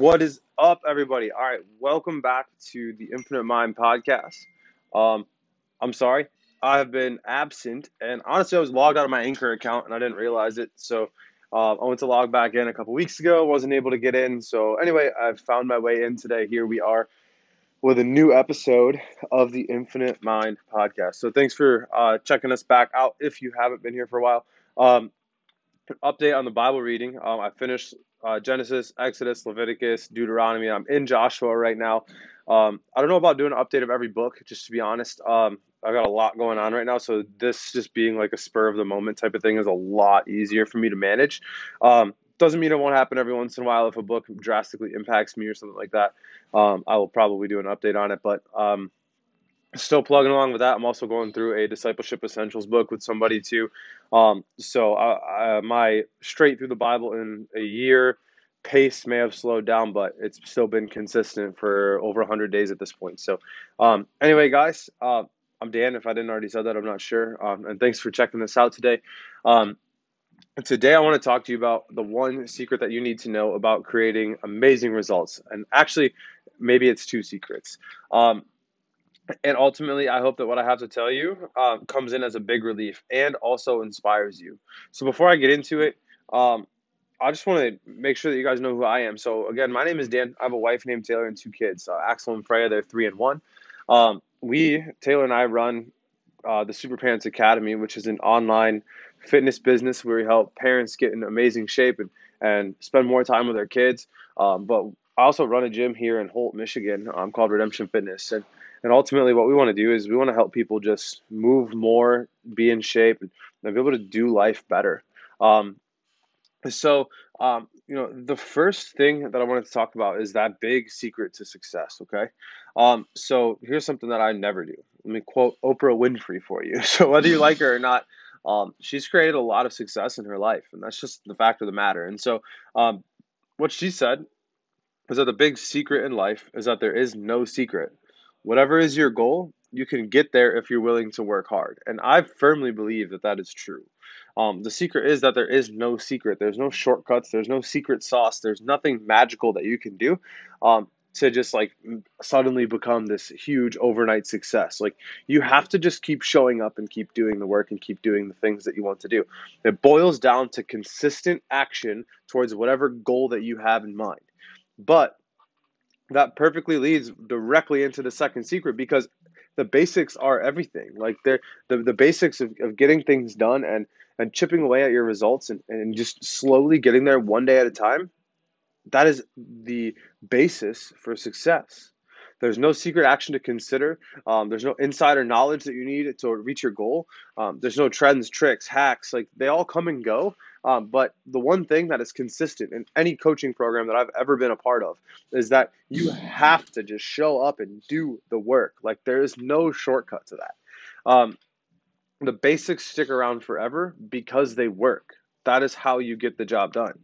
What is up, everybody? All right, welcome back to the Infinite Mind podcast. Um, I'm sorry, I have been absent, and honestly, I was logged out of my Anchor account and I didn't realize it. So uh, I went to log back in a couple weeks ago, wasn't able to get in. So anyway, I've found my way in today. Here we are with a new episode of the Infinite Mind podcast. So thanks for uh, checking us back out if you haven't been here for a while. Um, update on the Bible reading. Um, I finished uh, Genesis, Exodus, Leviticus, Deuteronomy. I'm in Joshua right now. Um, I don't know about doing an update of every book, just to be honest. Um, I got a lot going on right now, so this just being like a spur of the moment type of thing is a lot easier for me to manage. Um, doesn't mean it won't happen every once in a while if a book drastically impacts me or something like that. Um, I will probably do an update on it, but um, still plugging along with that. I'm also going through a discipleship essentials book with somebody too. Um, so I, I, my straight through the Bible in a year pace may have slowed down, but it's still been consistent for over 100 days at this point. So um, anyway, guys, uh, I'm Dan. If I didn't already say that, I'm not sure. Um, and thanks for checking this out today. Um, today, I want to talk to you about the one secret that you need to know about creating amazing results. And actually, maybe it's two secrets. Um, and ultimately, I hope that what I have to tell you um, comes in as a big relief and also inspires you. So before I get into it, um, I just want to make sure that you guys know who I am. So again, my name is Dan. I have a wife named Taylor and two kids, uh, Axel and Freya. They're three and one. Um, we, Taylor and I, run uh, the Super Parents Academy, which is an online fitness business where we help parents get in amazing shape and, and spend more time with their kids. Um, but I also run a gym here in Holt, Michigan um, called Redemption Fitness. And and ultimately, what we want to do is we want to help people just move more, be in shape, and be able to do life better. Um, so, um, you know, the first thing that I wanted to talk about is that big secret to success. Okay. Um, so here's something that I never do. Let me quote Oprah Winfrey for you. So whether you like her or not, um, she's created a lot of success in her life, and that's just the fact of the matter. And so, um, what she said is that the big secret in life is that there is no secret. Whatever is your goal, you can get there if you're willing to work hard. And I firmly believe that that is true. Um, the secret is that there is no secret. There's no shortcuts. There's no secret sauce. There's nothing magical that you can do um, to just like suddenly become this huge overnight success. Like you have to just keep showing up and keep doing the work and keep doing the things that you want to do. It boils down to consistent action towards whatever goal that you have in mind. But that perfectly leads directly into the second secret because the basics are everything. Like they're the, the basics of, of getting things done and, and chipping away at your results and, and just slowly getting there one day at a time. That is the basis for success. There's no secret action to consider. Um, there's no insider knowledge that you need to reach your goal. Um, there's no trends, tricks, hacks. Like they all come and go. Um, but the one thing that is consistent in any coaching program that I've ever been a part of is that you have to just show up and do the work. Like there is no shortcut to that. Um, the basics stick around forever because they work. That is how you get the job done.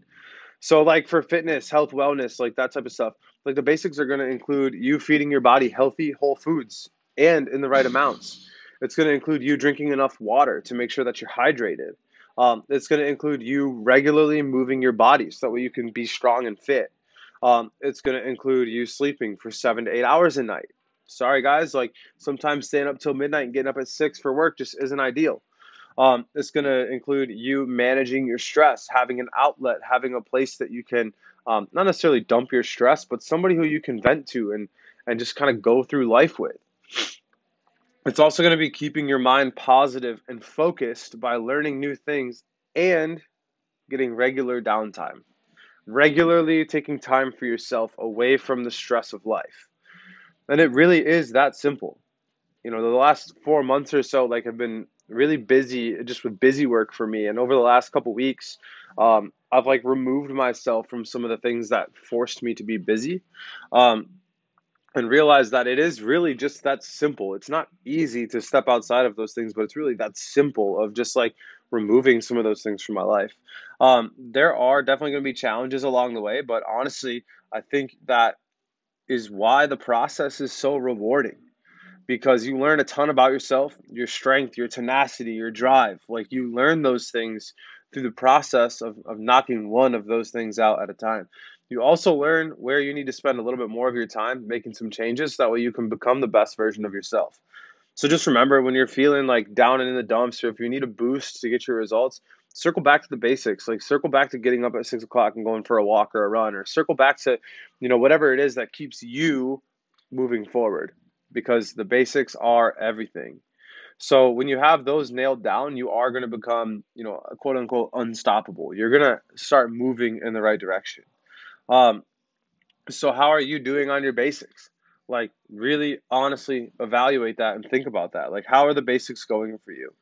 So, like for fitness, health, wellness, like that type of stuff, like the basics are going to include you feeding your body healthy, whole foods and in the right amounts. It's going to include you drinking enough water to make sure that you're hydrated. Um, it's going to include you regularly moving your body so that way you can be strong and fit. Um, it's going to include you sleeping for seven to eight hours a night. Sorry, guys, like sometimes staying up till midnight and getting up at six for work just isn't ideal. Um, it's going to include you managing your stress, having an outlet, having a place that you can um, not necessarily dump your stress, but somebody who you can vent to and, and just kind of go through life with. It's also going to be keeping your mind positive and focused by learning new things and getting regular downtime. Regularly taking time for yourself away from the stress of life. And it really is that simple. You know, the last four months or so, like, have been really busy, just with busy work for me. And over the last couple weeks, um, I've like removed myself from some of the things that forced me to be busy. Um, and realize that it is really just that simple. It's not easy to step outside of those things, but it's really that simple of just like removing some of those things from my life. Um, there are definitely going to be challenges along the way, but honestly, I think that is why the process is so rewarding because you learn a ton about yourself, your strength, your tenacity, your drive. Like you learn those things through the process of, of knocking one of those things out at a time. You also learn where you need to spend a little bit more of your time making some changes. So that way you can become the best version of yourself. So just remember when you're feeling like down and in the dumps, or if you need a boost to get your results, circle back to the basics. Like circle back to getting up at six o'clock and going for a walk or a run, or circle back to, you know, whatever it is that keeps you moving forward because the basics are everything. So when you have those nailed down, you are going to become, you know, quote unquote unstoppable. You're going to start moving in the right direction. Um, so how are you doing on your basics? Like really honestly evaluate that and think about that. Like how are the basics going for you?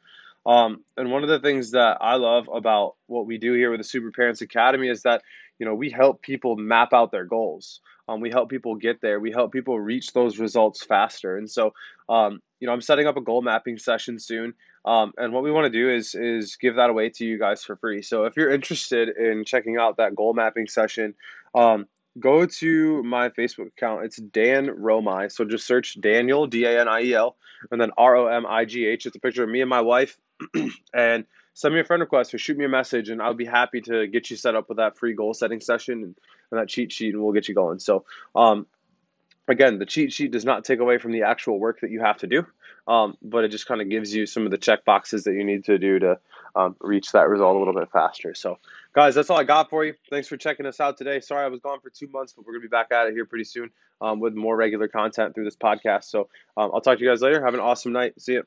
Um, and one of the things that I love about what we do here with the Super Parents Academy is that you know we help people map out their goals. Um, we help people get there. We help people reach those results faster. And so, um, you know, I'm setting up a goal mapping session soon. Um, and what we want to do is is give that away to you guys for free. So if you're interested in checking out that goal mapping session, um, go to my Facebook account. It's Dan Romigh. So just search Daniel D A N I E L and then R O M I G H. It's a picture of me and my wife and send me a friend request or shoot me a message, and I'll be happy to get you set up with that free goal setting session and, and that cheat sheet, and we'll get you going. So, um, again, the cheat sheet does not take away from the actual work that you have to do, um, but it just kind of gives you some of the check boxes that you need to do to um, reach that result a little bit faster. So, guys, that's all I got for you. Thanks for checking us out today. Sorry I was gone for two months, but we're going to be back at it here pretty soon um, with more regular content through this podcast. So, um, I'll talk to you guys later. Have an awesome night. See you.